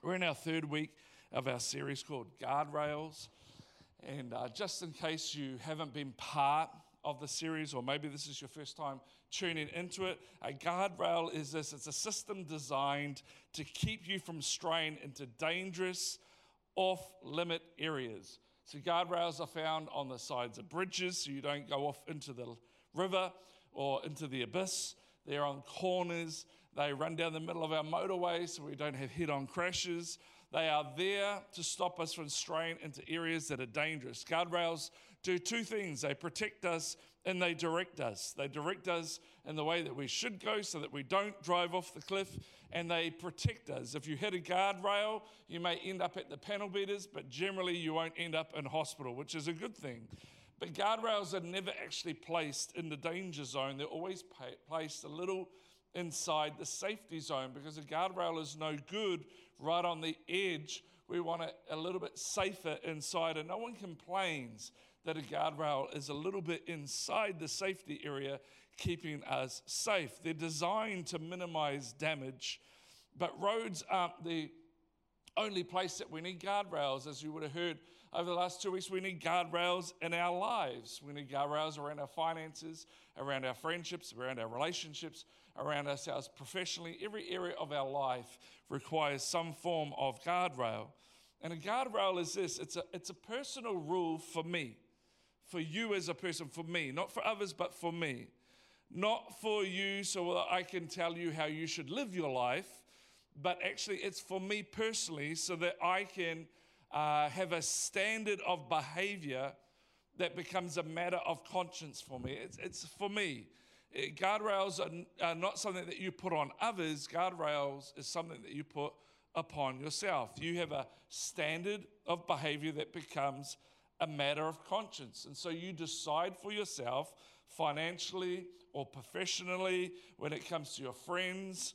We're in our third week of our series called Guardrails. And uh, just in case you haven't been part of the series, or maybe this is your first time tuning into it, a guardrail is this it's a system designed to keep you from straying into dangerous, off limit areas. So, guardrails are found on the sides of bridges so you don't go off into the river or into the abyss. They're on corners. They run down the middle of our motorway so we don't have head on crashes. They are there to stop us from straying into areas that are dangerous. Guardrails do two things they protect us and they direct us. They direct us in the way that we should go so that we don't drive off the cliff, and they protect us. If you hit a guardrail, you may end up at the panel beaters, but generally you won't end up in hospital, which is a good thing. But guardrails are never actually placed in the danger zone, they're always placed a little inside the safety zone because a guardrail is no good right on the edge. We want it a little bit safer inside, and no one complains that a guardrail is a little bit inside the safety area, keeping us safe. They're designed to minimize damage, but roads aren't the only place that we need guardrails, as you would have heard over the last two weeks, we need guardrails in our lives. We need guardrails around our finances, around our friendships, around our relationships, around ourselves professionally. Every area of our life requires some form of guardrail. And a guardrail is this it's a, it's a personal rule for me, for you as a person, for me, not for others, but for me. Not for you so that I can tell you how you should live your life, but actually it's for me personally so that I can uh, have a standard of behavior that becomes a matter of conscience for me. It's, it's for me. Eh, guardrails are, are not something that you put on others, guardrails is something that you put upon yourself. You have a standard of behavior that becomes a matter of conscience. And so you decide for yourself, financially or professionally, when it comes to your friends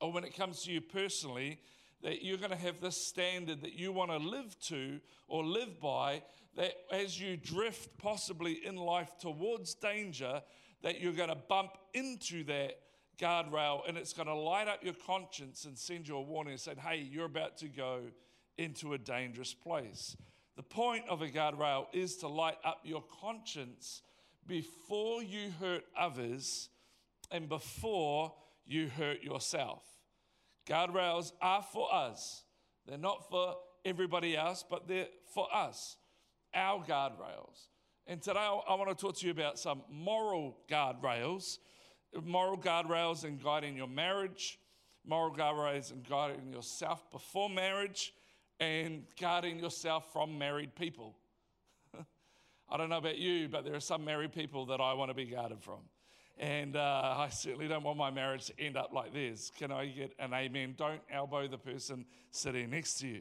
or when it comes to you personally, that you're going to have this standard that you want to live to or live by, that as you drift possibly in life towards danger, that you're going to bump into that guardrail and it's going to light up your conscience and send you a warning saying, hey, you're about to go into a dangerous place. The point of a guardrail is to light up your conscience before you hurt others and before you hurt yourself. Guardrails are for us. They're not for everybody else, but they're for us, our guardrails. And today I want to talk to you about some moral guardrails, moral guardrails in guiding your marriage, moral guardrails in guiding yourself before marriage, and guarding yourself from married people. I don't know about you, but there are some married people that I want to be guarded from. And uh, I certainly don't want my marriage to end up like this. Can I get an amen? Don't elbow the person sitting next to you.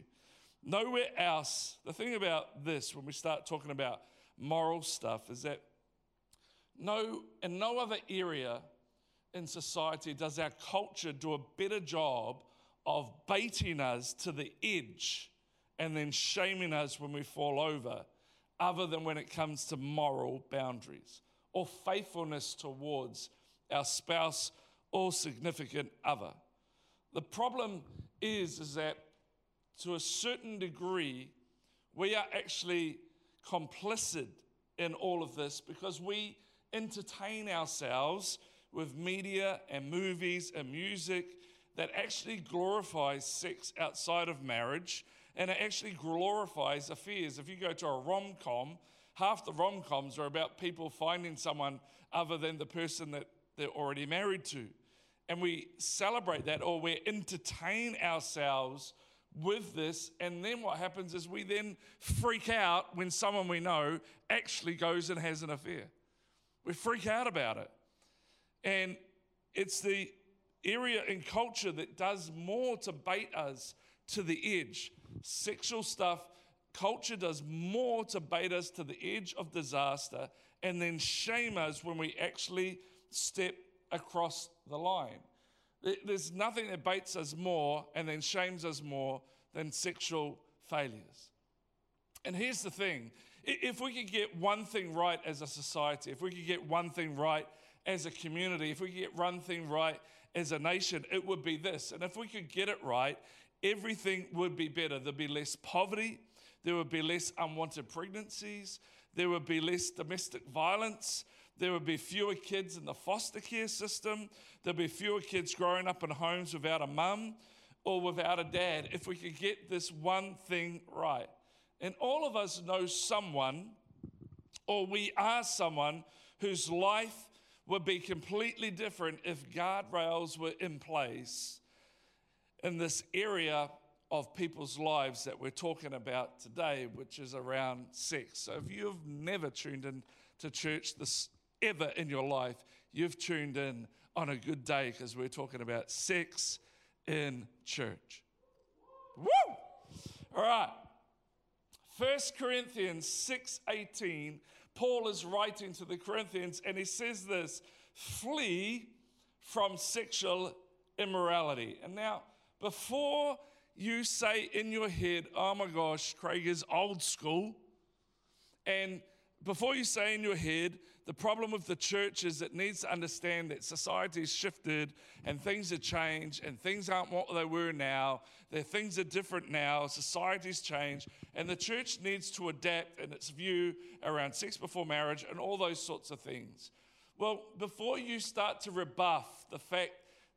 Nowhere else, the thing about this, when we start talking about moral stuff, is that no, in no other area in society does our culture do a better job of baiting us to the edge and then shaming us when we fall over, other than when it comes to moral boundaries or faithfulness towards our spouse or significant other. The problem is, is that to a certain degree, we are actually complicit in all of this because we entertain ourselves with media and movies and music that actually glorifies sex outside of marriage and it actually glorifies affairs. If you go to a rom com, half the rom coms are about people finding someone other than the person that they're already married to. And we celebrate that or we entertain ourselves with this. And then what happens is we then freak out when someone we know actually goes and has an affair. We freak out about it. And it's the area in culture that does more to bait us to the edge. Sexual stuff Culture does more to bait us to the edge of disaster and then shame us when we actually step across the line. There's nothing that baits us more and then shames us more than sexual failures. And here's the thing if we could get one thing right as a society, if we could get one thing right as a community, if we could get one thing right as a nation, it would be this. And if we could get it right, everything would be better. There'd be less poverty, there would be less unwanted pregnancies, there would be less domestic violence, there would be fewer kids in the foster care system, there'd be fewer kids growing up in homes without a mum or without a dad if we could get this one thing right. And all of us know someone, or we are someone, whose life would be completely different if guardrails were in place in this area of people's lives that we're talking about today, which is around sex. So if you've never tuned in to church this ever in your life, you've tuned in on a good day because we're talking about sex in church. Woo! All right. 1 Corinthians 6:18, Paul is writing to the Corinthians and he says this, flee from sexual immorality. And now, before you say in your head, oh my gosh, Craig is old school, and before you say in your head, the problem with the church is it needs to understand that society's shifted and things have changed and things aren't what they were now. That things are different now. Society's changed and the church needs to adapt in its view around sex before marriage and all those sorts of things. Well, before you start to rebuff the fact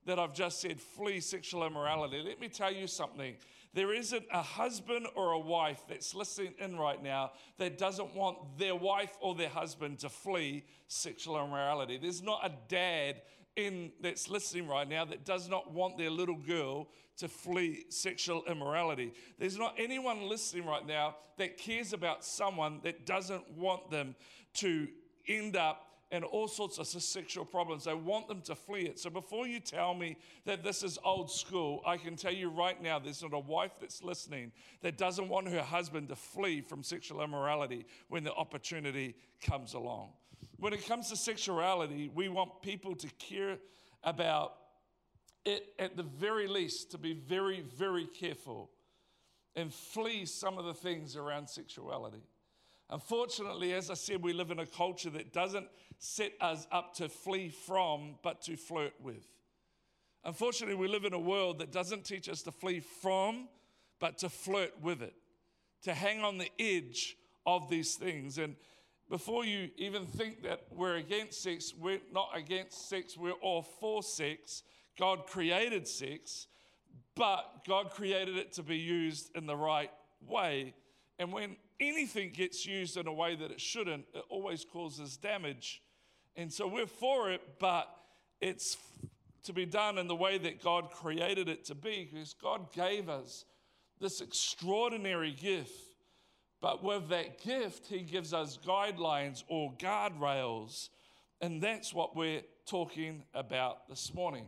that I've just said flee sexual immorality, let me tell you something. There isn't a husband or a wife that's listening in right now that doesn't want their wife or their husband to flee sexual immorality. There's not a dad in that's listening right now that does not want their little girl to flee sexual immorality. There's not anyone listening right now that cares about someone that doesn't want them to end up and all sorts of sexual problems. They want them to flee it. So before you tell me that this is old school, I can tell you right now there's not a wife that's listening that doesn't want her husband to flee from sexual immorality when the opportunity comes along. When it comes to sexuality, we want people to care about it at the very least, to be very, very careful and flee some of the things around sexuality. Unfortunately, as I said, we live in a culture that doesn't set us up to flee from, but to flirt with. Unfortunately, we live in a world that doesn't teach us to flee from, but to flirt with it, to hang on the edge of these things. And before you even think that we're against sex, we're not against sex, we're all for sex. God created sex, but God created it to be used in the right way. And when anything gets used in a way that it shouldn't, it always causes damage. And so we're for it, but it's to be done in the way that God created it to be, because God gave us this extraordinary gift. But with that gift, He gives us guidelines or guardrails. And that's what we're talking about this morning.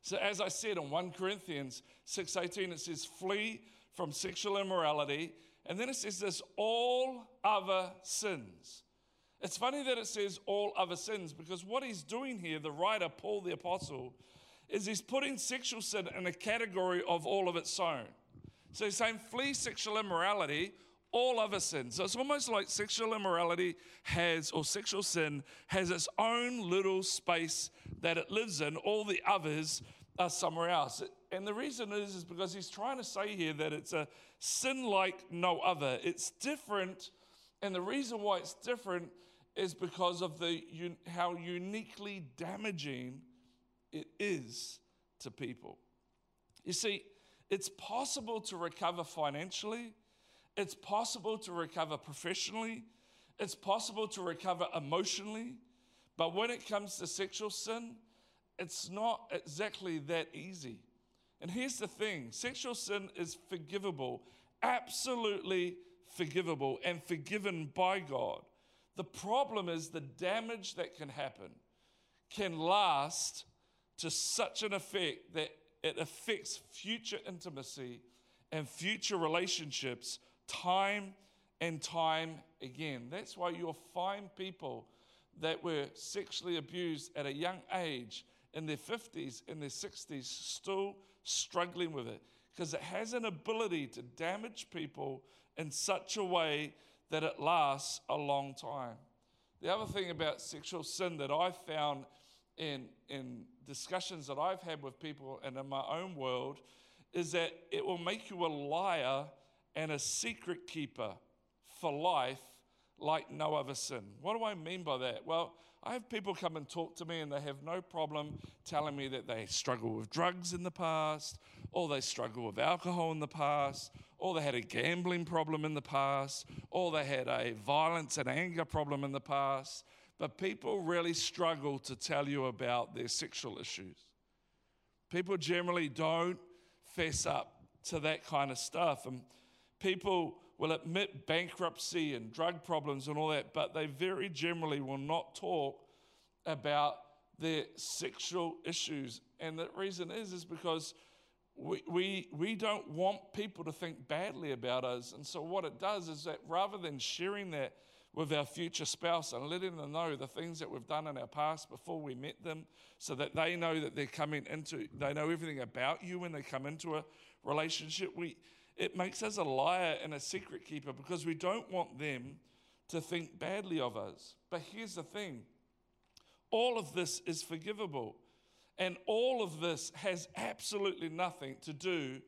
So as I said in 1 Corinthians 6:18 it says flee from sexual immorality and then it says this all other sins. It's funny that it says all other sins because what he's doing here, the writer, Paul the Apostle, is he's putting sexual sin in a category of all of its own. So he's saying, flee sexual immorality, all other sins. So it's almost like sexual immorality has, or sexual sin has its own little space that it lives in. All the others are somewhere else. And the reason is, is because he's trying to say here that it's a sin like no other. It's different. And the reason why it's different is because of the, how uniquely damaging it is to people. You see, it's possible to recover financially, it's possible to recover professionally, it's possible to recover emotionally, but when it comes to sexual sin, it's not exactly that easy. And here's the thing sexual sin is forgivable, absolutely forgivable, and forgiven by God. The problem is the damage that can happen can last to such an effect that it affects future intimacy and future relationships time and time again. That's why you'll find people that were sexually abused at a young age in their 50s, in their 60s, still struggling with it because it has an ability to damage people in such a way that it lasts a long time. The other thing about sexual sin that I've found in, in discussions that I've had with people and in my own world is that it will make you a liar and a secret keeper for life like no other sin. What do I mean by that? Well, I have people come and talk to me and they have no problem telling me that they struggle with drugs in the past, or they struggle with alcohol in the past, or they had a gambling problem in the past, or they had a violence and anger problem in the past. But people really struggle to tell you about their sexual issues. People generally don't fess up to that kind of stuff. And people will admit bankruptcy and drug problems and all that, but they very generally will not talk about their sexual issues. And the reason is, is because we, we, we don't want people to think badly about us. And so, what it does is that rather than sharing that with our future spouse and letting them know the things that we've done in our past before we met them, so that they know that they're coming into, they know everything about you when they come into a relationship, we, it makes us a liar and a secret keeper because we don't want them to think badly of us. But here's the thing all of this is forgivable. And all of this has absolutely nothing to do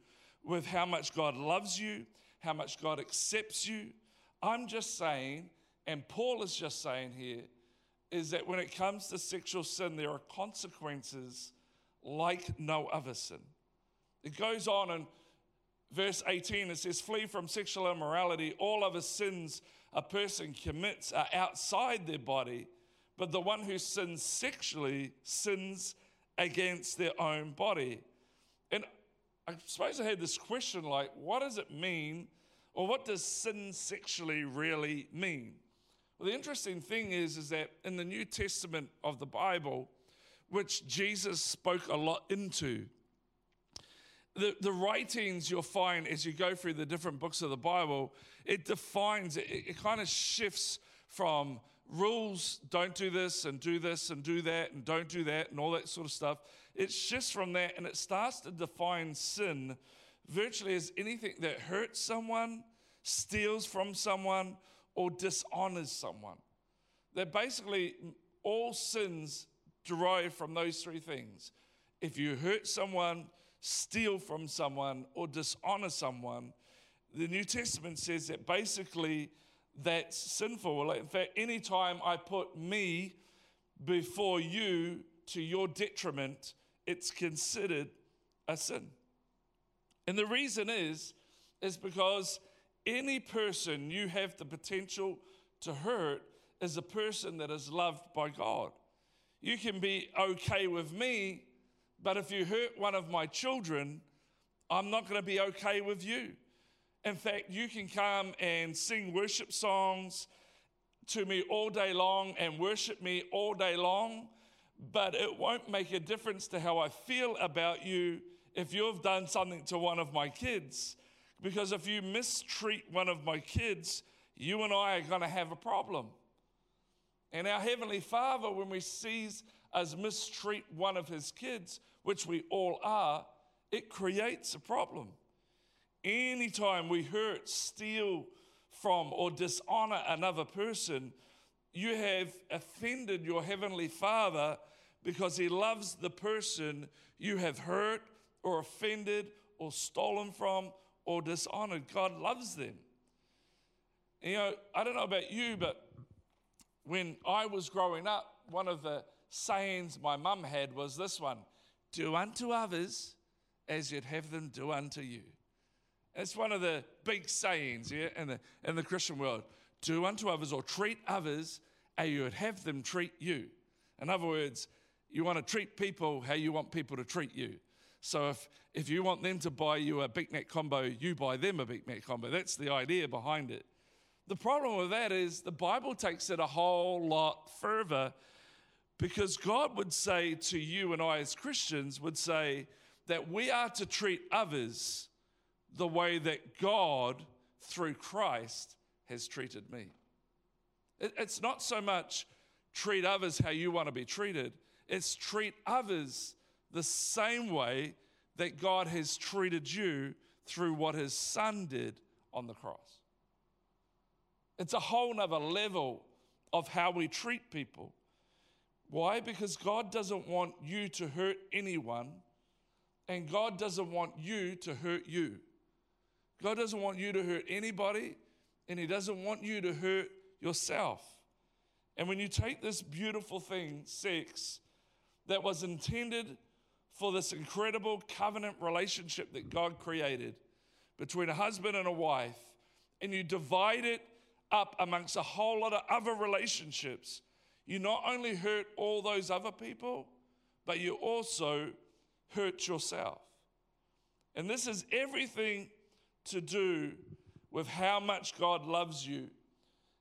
with how much God loves you, how much God accepts you. I'm just saying, and Paul is just saying here, is that when it comes to sexual sin, there are consequences like no other sin. It goes on and verse 18, it says, Flee from sexual immorality. All other sins a person commits are outside their body, but the one who sins sexually sins against their own body. And I suppose I had this question like, what does it mean, or what does sin sexually really mean? Well, the interesting thing is, is that in the New Testament of the Bible, which Jesus spoke a lot into, the, the writings you'll find as you go through the different books of the Bible, it defines, it, it kind of shifts from rules, don't do this and do this and do that and don't do that and all that sort of stuff. It shifts from that and it starts to define sin virtually as anything that hurts someone, steals from someone, or dishonors someone. That basically all sins derive from those three things. If you hurt someone, steal from someone, or dishonor someone, the New Testament says that basically that's sinful. In fact, anytime I put me before you to your detriment, it's considered a sin. And the reason is, is because any person you have the potential to hurt is a person that is loved by God. You can be okay with me but if you hurt one of my children, I'm not going to be okay with you. In fact, you can come and sing worship songs to me all day long and worship me all day long, but it won't make a difference to how I feel about you if you've done something to one of my kids. Because if you mistreat one of my kids, you and I are going to have a problem. And our Heavenly Father, when we sees us mistreat one of his kids, which we all are, it creates a problem. Anytime we hurt, steal from, or dishonor another person, you have offended your Heavenly Father because He loves the person you have hurt or offended or stolen from or dishonored. God loves them. You know, I don't know about you, but when I was growing up, one of the sayings my mum had was this one do unto others as you'd have them do unto you. It's one of the big sayings yeah, in, the, in the Christian world. Do unto others or treat others as you would have them treat you. In other words, you want to treat people how you want people to treat you. So if, if you want them to buy you a Big Mac combo, you buy them a Big Mac combo. That's the idea behind it. The problem with that is the Bible takes it a whole lot further because God would say to you and I, as Christians, would say that we are to treat others the way that God, through Christ, has treated me. It's not so much treat others how you want to be treated, it's treat others the same way that God has treated you through what his son did on the cross. It's a whole nother level of how we treat people. Why? Because God doesn't want you to hurt anyone, And God doesn't want you to hurt you. God doesn't want you to hurt anybody, and He doesn't want you to hurt yourself. And when you take this beautiful thing, sex, that was intended for this incredible covenant relationship that God created between a husband and a wife, and you divide it up amongst a whole lot of other relationships, you not only hurt all those other people, but you also hurt yourself. And this is everything to do with how much God loves you.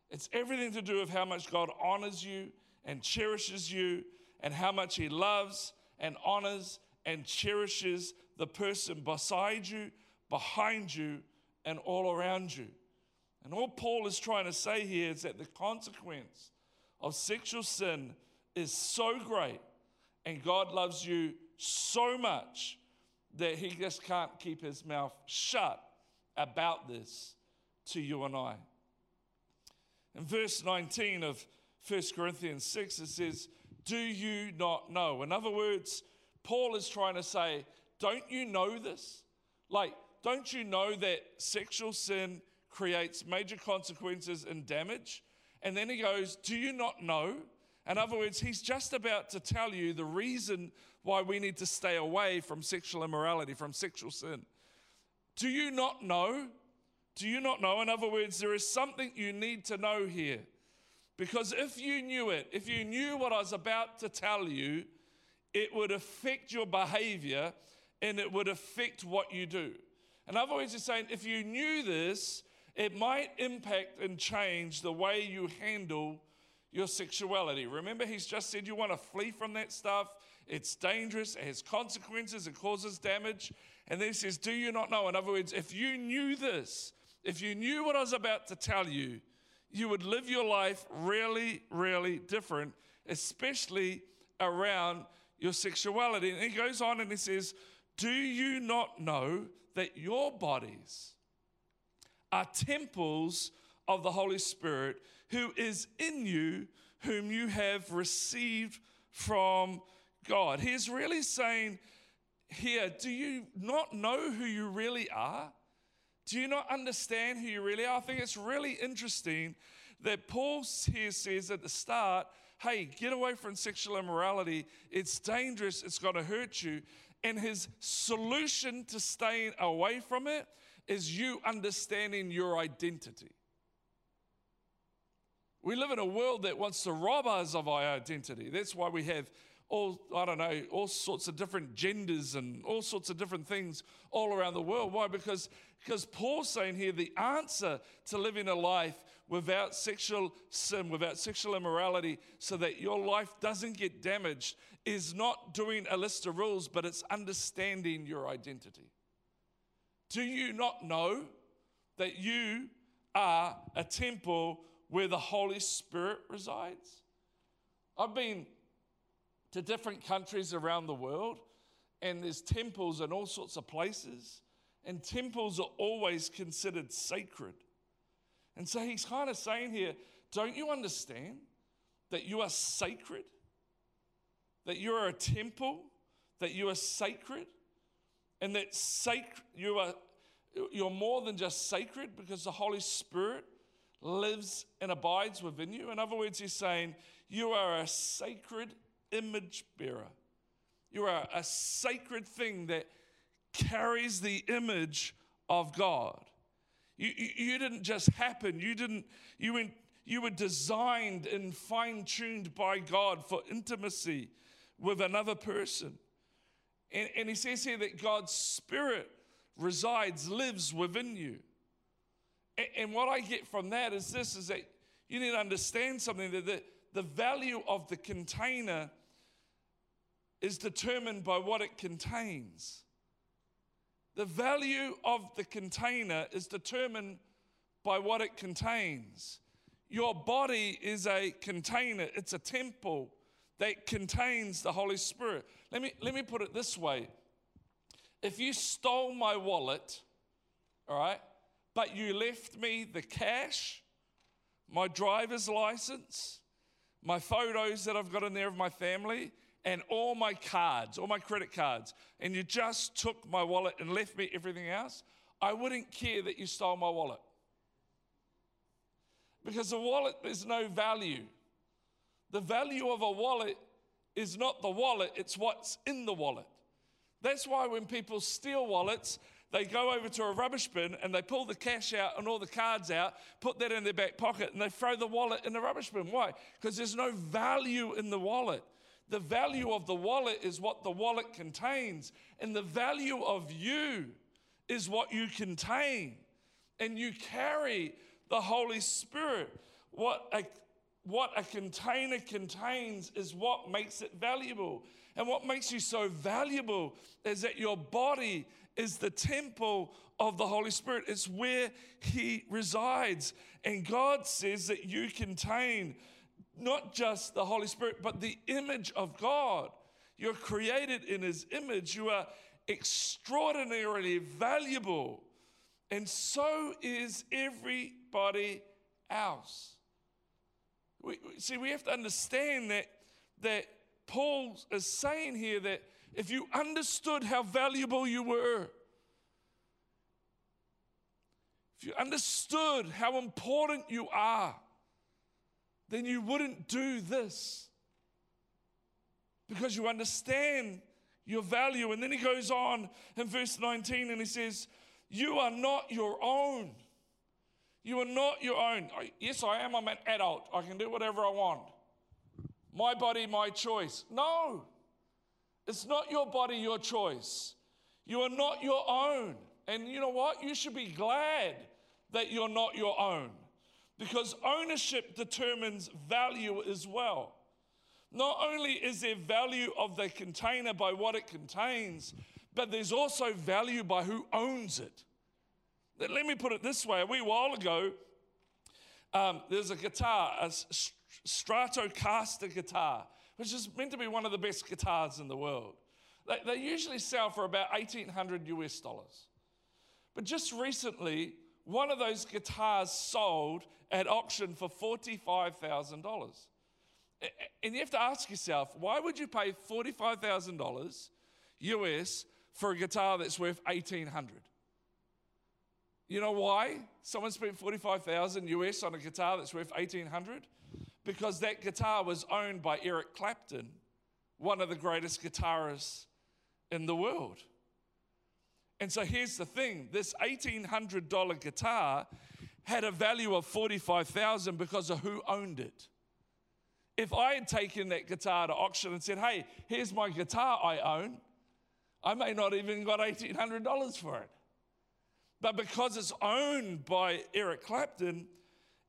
It's everything to do with how much God honors you and cherishes you, and how much He loves and honors and cherishes the person beside you, behind you, and all around you. And all Paul is trying to say here is that the consequence of sexual sin is so great, and God loves you so much that he just can't keep his mouth shut about this to you and I. In verse 19 of 1 Corinthians 6, it says, Do you not know? In other words, Paul is trying to say, Don't you know this? Like, don't you know that sexual sin creates major consequences and damage? And then he goes, Do you not know? In other words, he's just about to tell you the reason why we need to stay away from sexual immorality, from sexual sin. Do you not know? Do you not know? In other words, there is something you need to know here. Because if you knew it, if you knew what I was about to tell you, it would affect your behavior and it would affect what you do. In other words, he's saying if you knew this, it might impact and change the way you handle your sexuality. Remember, he's just said you want to flee from that stuff. It's dangerous, it has consequences, it causes damage. And then he says, Do you not know? In other words, if you knew this, if you knew what I was about to tell you, you would live your life really, really different, especially around your sexuality. And he goes on and he says, Do you not know that your bodies are temples of the Holy Spirit who is in you, whom you have received from God? He's really saying here, Do you not know who you really are? Do you not understand who you really are? I think it's really interesting that Paul here says at the start, hey, get away from sexual immorality. It's dangerous, it's going to hurt you. And his solution to staying away from it is you understanding your identity. We live in a world that wants to rob us of our identity. That's why we have all, I don't know, all sorts of different genders and all sorts of different things all around the world. Why? Because, because Paul's saying here the answer to living a life without sexual sin, without sexual immorality, so that your life doesn't get damaged, is not doing a list of rules, but it's understanding your identity. Do you not know that you are a temple where the Holy Spirit resides? I've been to different countries around the world, and there's temples in all sorts of places, and temples are always considered sacred. And so he's kind of saying here, don't you understand that you are sacred? That you are a temple, that you are sacred, and that sacred you are you're more than just sacred because the Holy Spirit lives and abides within you. In other words, he's saying you are a sacred image bearer. You are a sacred thing that carries the image of God. You, you, you didn't just happen. You didn't, you, went, you were designed and fine tuned by God for intimacy with another person. And, and he says here that God's Spirit resides, lives within you. And, and what I get from that is this is that you need to understand something that the, the value of the container is determined by what it contains. The value of the container is determined by what it contains. Your body is a container, it's a temple that contains the Holy Spirit. Let me, let me put it this way if you stole my wallet, all right, but you left me the cash, my driver's license, my photos that I've got in there of my family, and all my cards, all my credit cards, and you just took my wallet and left me everything else, I wouldn't care that you stole my wallet. Because the wallet, there's no value. The value of a wallet is not the wallet, it's what's in the wallet. That's why when people steal wallets, they go over to a rubbish bin and they pull the cash out and all the cards out, put that in their back pocket, and they throw the wallet in the rubbish bin. Why? Because there's no value in the wallet. The value of the wallet is what the wallet contains, and the value of you is what you contain. And you carry the Holy Spirit. What a, what a container contains is what makes it valuable. And what makes you so valuable is that your body is the temple of the Holy Spirit, it's where He resides. And God says that you contain not just the Holy Spirit, but the image of God. You're created in His image. You are extraordinarily valuable. And so is everybody else. We, see, we have to understand that, that Paul is saying here that if you understood how valuable you were, if you understood how important you are, then you wouldn't do this because you understand your value. And then he goes on in verse 19 and he says, You are not your own. You are not your own. Yes, I am. I'm an adult. I can do whatever I want. My body, my choice. No, it's not your body, your choice. You are not your own. And you know what? You should be glad that you're not your own because ownership determines value as well. Not only is there value of the container by what it contains, but there's also value by who owns it. Let me put it this way a wee while ago, um, there's a guitar, a Stratocaster guitar, which is meant to be one of the best guitars in the world. They, they usually sell for about 1800 US dollars. But just recently, one of those guitars sold at auction for $45,000. And you have to ask yourself, why would you pay $45,000 US for a guitar that's worth 1800 You know why someone spent 45,000 US on a guitar that's worth 1800 Because that guitar was owned by Eric Clapton, one of the greatest guitarists in the world. And so here's the thing this $1,800 guitar had a value of 45,000 because of who owned it. If I had taken that guitar to auction and said, hey, here's my guitar I own, I may not even got $1,800 for it. But because it's owned by Eric Clapton,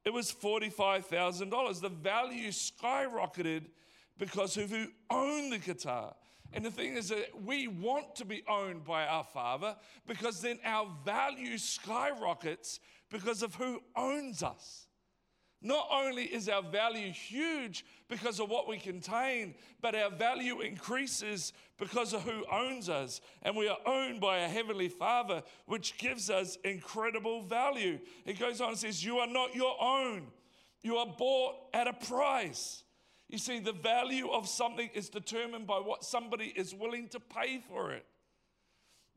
it was $45,000. The value skyrocketed because of who owned the guitar. And the thing is that we want to be owned by our Father because then our value skyrockets because of who owns us. Not only is our value huge because of what we contain, but our value increases because of who owns us. And we are owned by a heavenly Father, which gives us incredible value. It goes on and says, You are not your own, you are bought at a price. You see, the value of something is determined by what somebody is willing to pay for it.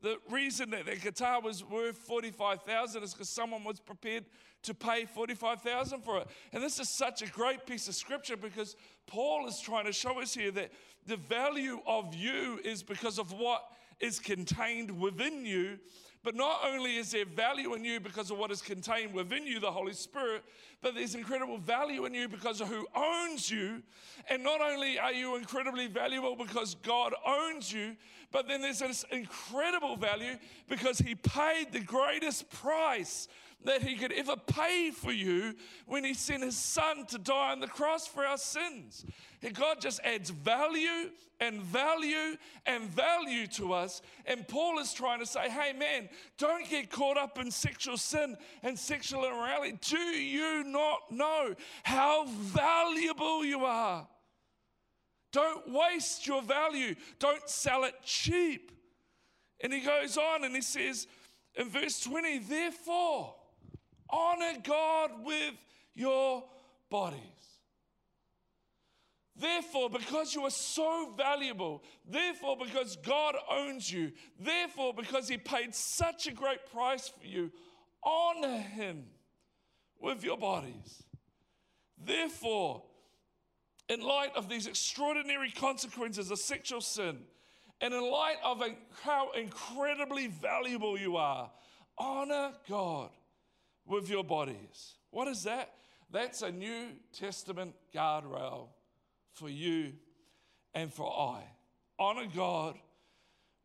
The reason that the guitar was worth 45,000 is because someone was prepared to pay 45,000 for it. And this is such a great piece of scripture because Paul is trying to show us here that the value of you is because of what is contained within you but not only is there value in you because of what is contained within you, the Holy Spirit, but there's incredible value in you because of who owns you. And not only are you incredibly valuable because God owns you, but then there's this incredible value because He paid the greatest price that He could ever pay for you when He sent His Son to die on the cross for our sins. And God just adds value and value and value to us. And Paul is trying to say, hey, man, don't get caught up in sexual sin and sexual immorality. Do you not know how valuable you are? Don't waste your value, don't sell it cheap. And he goes on and he says in verse 20, therefore, honor God with your bodies. Therefore, because you are so valuable, therefore, because God owns you, therefore, because He paid such a great price for you, honor Him with your bodies. Therefore, in light of these extraordinary consequences of sexual sin, and in light of how incredibly valuable you are, honor God with your bodies. What is that? That's a New Testament guardrail for you and for I. Honor God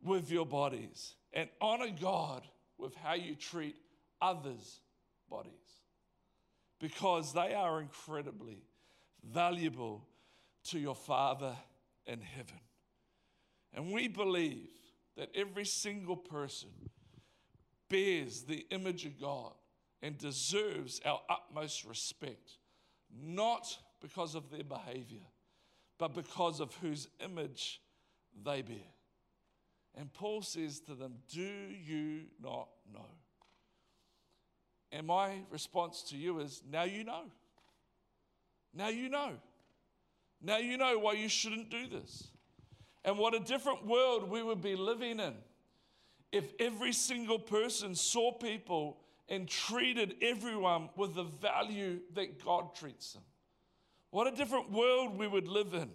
with your bodies and honor God with how you treat others' bodies because they are incredibly valuable to your Father in heaven. And we believe that every single person bears the image of God and deserves our utmost respect, not because of their behavior, but because of whose image they bear. And Paul says to them, Do you not know? And my response to you is, Now you know. Now you know. Now you know why you shouldn't do this. And what a different world we would be living in if every single person saw people and treated everyone with the value that God treats them. What a different world we would live in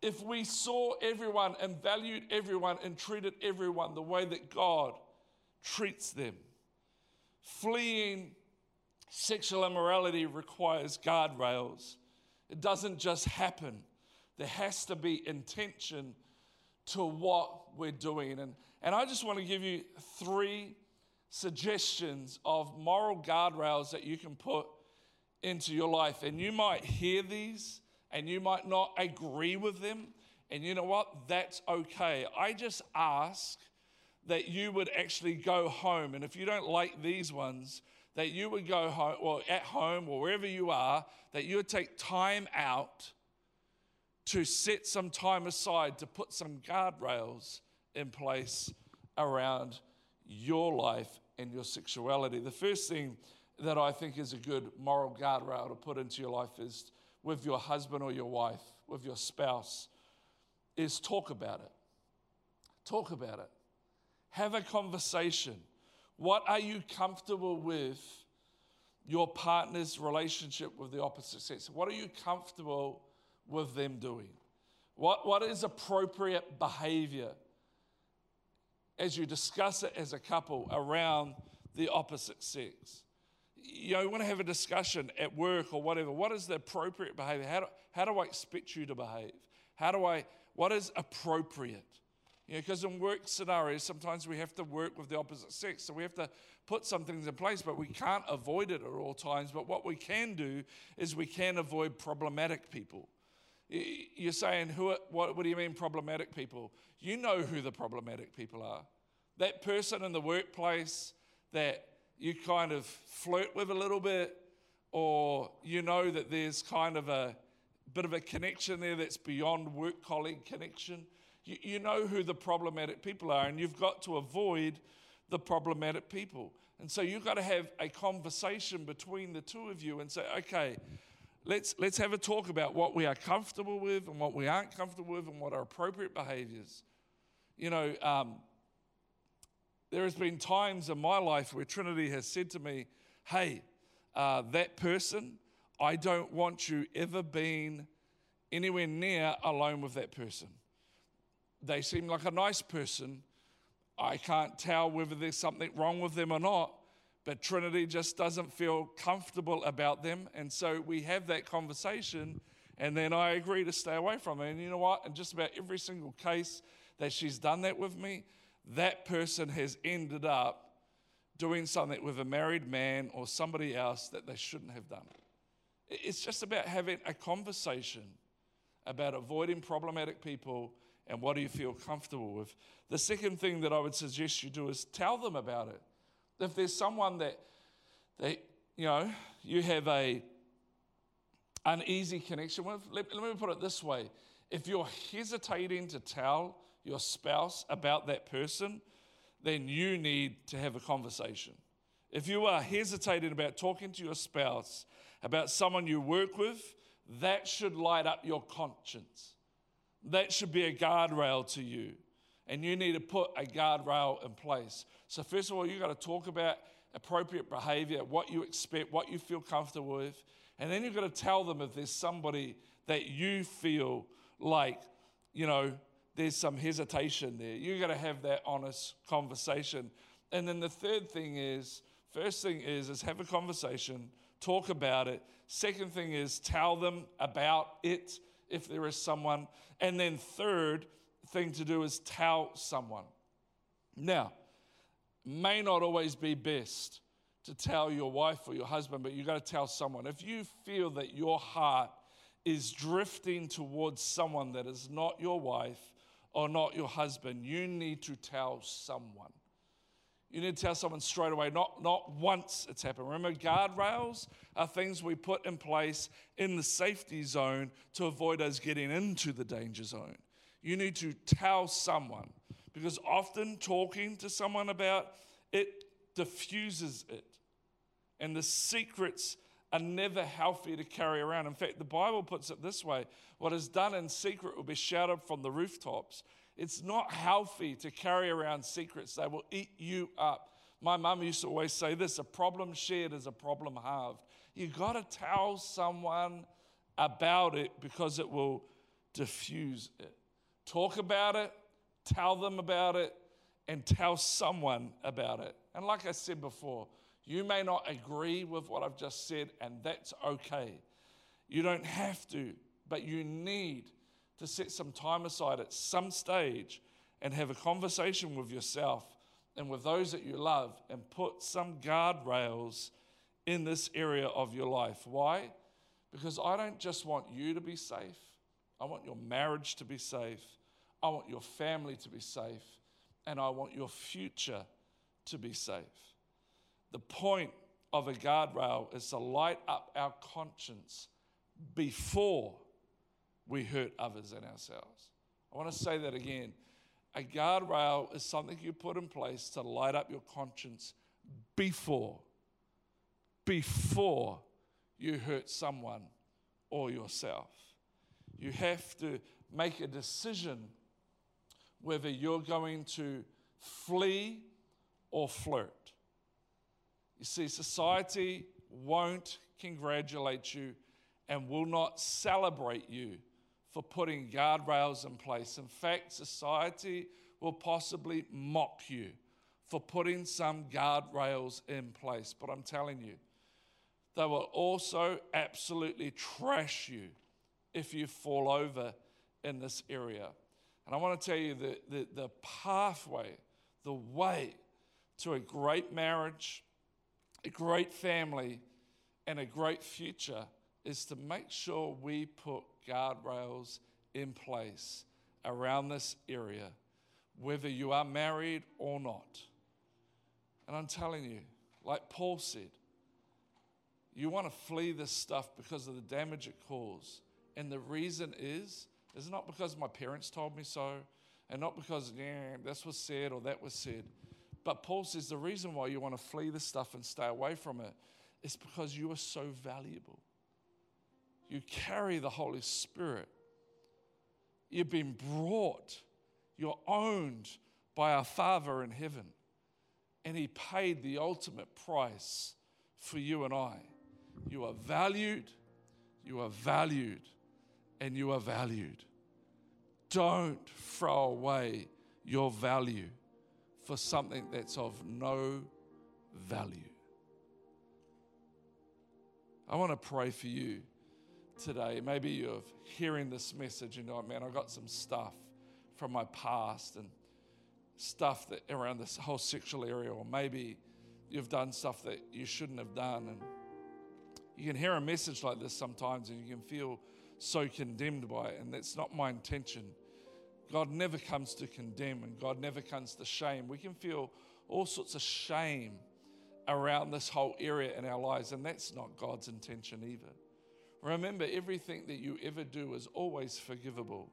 if we saw everyone and valued everyone and treated everyone the way that God treats them. Fleeing sexual immorality requires guardrails. It doesn't just happen, there has to be intention to what we're doing. And, and I just want to give you three suggestions of moral guardrails that you can put into your life. And you might hear these and you might not agree with them. And you know what? That's okay. I just ask that you would actually go home. And if you don't like these ones, that you would go home or at home or wherever you are, that you would take time out to set some time aside to put some guardrails in place around your life and your sexuality. The first thing that I think is a good moral guardrail to put into your life is with your husband or your wife, with your spouse, is talk about it. Talk about it. Have a conversation. What are you comfortable with your partner's relationship with the opposite sex? What are you comfortable with them doing? What, what is appropriate behavior as you discuss it as a couple around the opposite sex? You know, you want to have a discussion at work or whatever. What is the appropriate behavior? How do, how do I expect you to behave? How do I, what is appropriate? You know, because in work scenarios, sometimes we have to work with the opposite sex. So we have to put some things in place, but we can't avoid it at all times. But what we can do is we can avoid problematic people. You're saying, who, what, what do you mean problematic people? You know who the problematic people are. That person in the workplace that you kind of flirt with a little bit, or you know that there's kind of a bit of a connection there that's beyond work colleague connection. You, you know who the problematic people are, and you've got to avoid the problematic people. And so you've got to have a conversation between the two of you and say, okay, let's, let's have a talk about what we are comfortable with and what we aren't comfortable with and what are appropriate behaviors. You know, um, there has been times in my life where Trinity has said to me, hey, uh, that person, I don't want you ever being anywhere near alone with that person. They seem like a nice person. I can't tell whether there's something wrong with them or not, but Trinity just doesn't feel comfortable about them. And so we have that conversation, and then I agree to stay away from it. And you know what? In just about every single case that she's done that with me, that person has ended up doing something with a married man or somebody else that they shouldn't have done. It's just about having a conversation about avoiding problematic people and what do you feel comfortable with. The second thing that I would suggest you do is tell them about it. If there's someone that, that you know, you have a uneasy connection with, let, let me put it this way. If you're hesitating to tell your spouse about that person, then you need to have a conversation. If you are hesitating about talking to your spouse about someone you work with, that should light up your conscience. That should be a guardrail to you. And you need to put a guardrail in place. So, first of all, you've got to talk about appropriate behavior, what you expect, what you feel comfortable with. And then you've got to tell them if there's somebody that you feel like, you know, there's some hesitation there. You've got to have that honest conversation. And then the third thing is, first thing is, is have a conversation, talk about it. Second thing is tell them about it if there is someone. And then third thing to do is tell someone. Now, may not always be best to tell your wife or your husband, but you got to tell someone. If you feel that your heart is drifting towards someone that is not your wife or not your husband, you need to tell someone. You need to tell someone straight away, not, not once it's happened. Remember, guardrails are things we put in place in the safety zone to avoid us getting into the danger zone. You need to tell someone because often talking to someone about it diffuses it. And the secrets are never healthy to carry around. In fact, the Bible puts it this way what is done in secret will be shouted from the rooftops. It's not healthy to carry around secrets, they will eat you up. My mum used to always say this a problem shared is a problem halved. You've got to tell someone about it because it will diffuse it. Talk about it, tell them about it, and tell someone about it. And like I said before, you may not agree with what I've just said, and that's okay. You don't have to, but you need to set some time aside at some stage and have a conversation with yourself and with those that you love and put some guardrails in this area of your life. Why? Because I don't just want you to be safe, I want your marriage to be safe, I want your family to be safe, and I want your future to be safe. The point of a guardrail is to light up our conscience before we hurt others and ourselves. I want to say that again. A guardrail is something you put in place to light up your conscience before, before you hurt someone or yourself. You have to make a decision whether you're going to flee or flirt. You see, society won't congratulate you and will not celebrate you for putting guardrails in place. In fact, society will possibly mock you for putting some guardrails in place. But I'm telling you, they will also absolutely trash you if you fall over in this area. And I want to tell you that the, the pathway, the way to a great marriage, a great family, and a great future is to make sure we put guardrails in place around this area, whether you are married or not. And I'm telling you, like Paul said, you want to flee this stuff because of the damage it causes. And the reason is, is not because my parents told me so, and not because, yeah, this was said or that was said. But Paul says the reason why you want to flee this stuff and stay away from it is because you are so valuable. You carry the Holy Spirit. You've been brought, you're owned by our Father in heaven. And He paid the ultimate price for you and I. You are valued, you are valued, and you are valued. Don't throw away your value for something that's of no value. I want to pray for you today. Maybe you're hearing this message and you're like, man, I got some stuff from my past and stuff that around this whole sexual area, or maybe you've done stuff that you shouldn't have done. And you can hear a message like this sometimes and you can feel so condemned by it. And that's not my intention. God never comes to condemn and God never comes to shame. We can feel all sorts of shame around this whole area in our lives, and that's not God's intention either. Remember, everything that you ever do is always forgivable.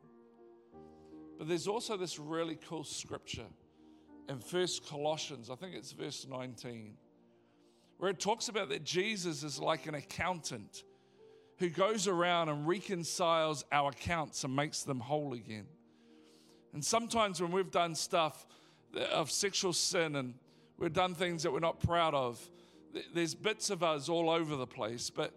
But there's also this really cool scripture in First Colossians, I think it's verse 19, where it talks about that Jesus is like an accountant who goes around and reconciles our accounts and makes them whole again. And sometimes when we've done stuff of sexual sin and we've done things that we're not proud of, there's bits of us all over the place. But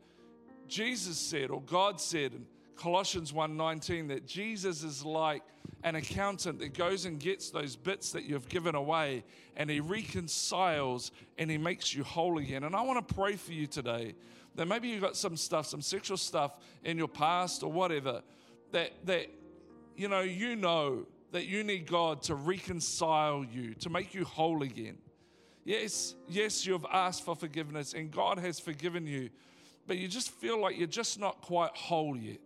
Jesus said, or God said in Colossians 1:19, that Jesus is like an accountant that goes and gets those bits that you've given away and he reconciles and he makes you whole again. And I want to pray for you today that maybe you've got some stuff, some sexual stuff in your past or whatever, that that you know, you know that you need God to reconcile you, to make you whole again. Yes, yes, you've asked for forgiveness and God has forgiven you, but you just feel like you're just not quite whole yet.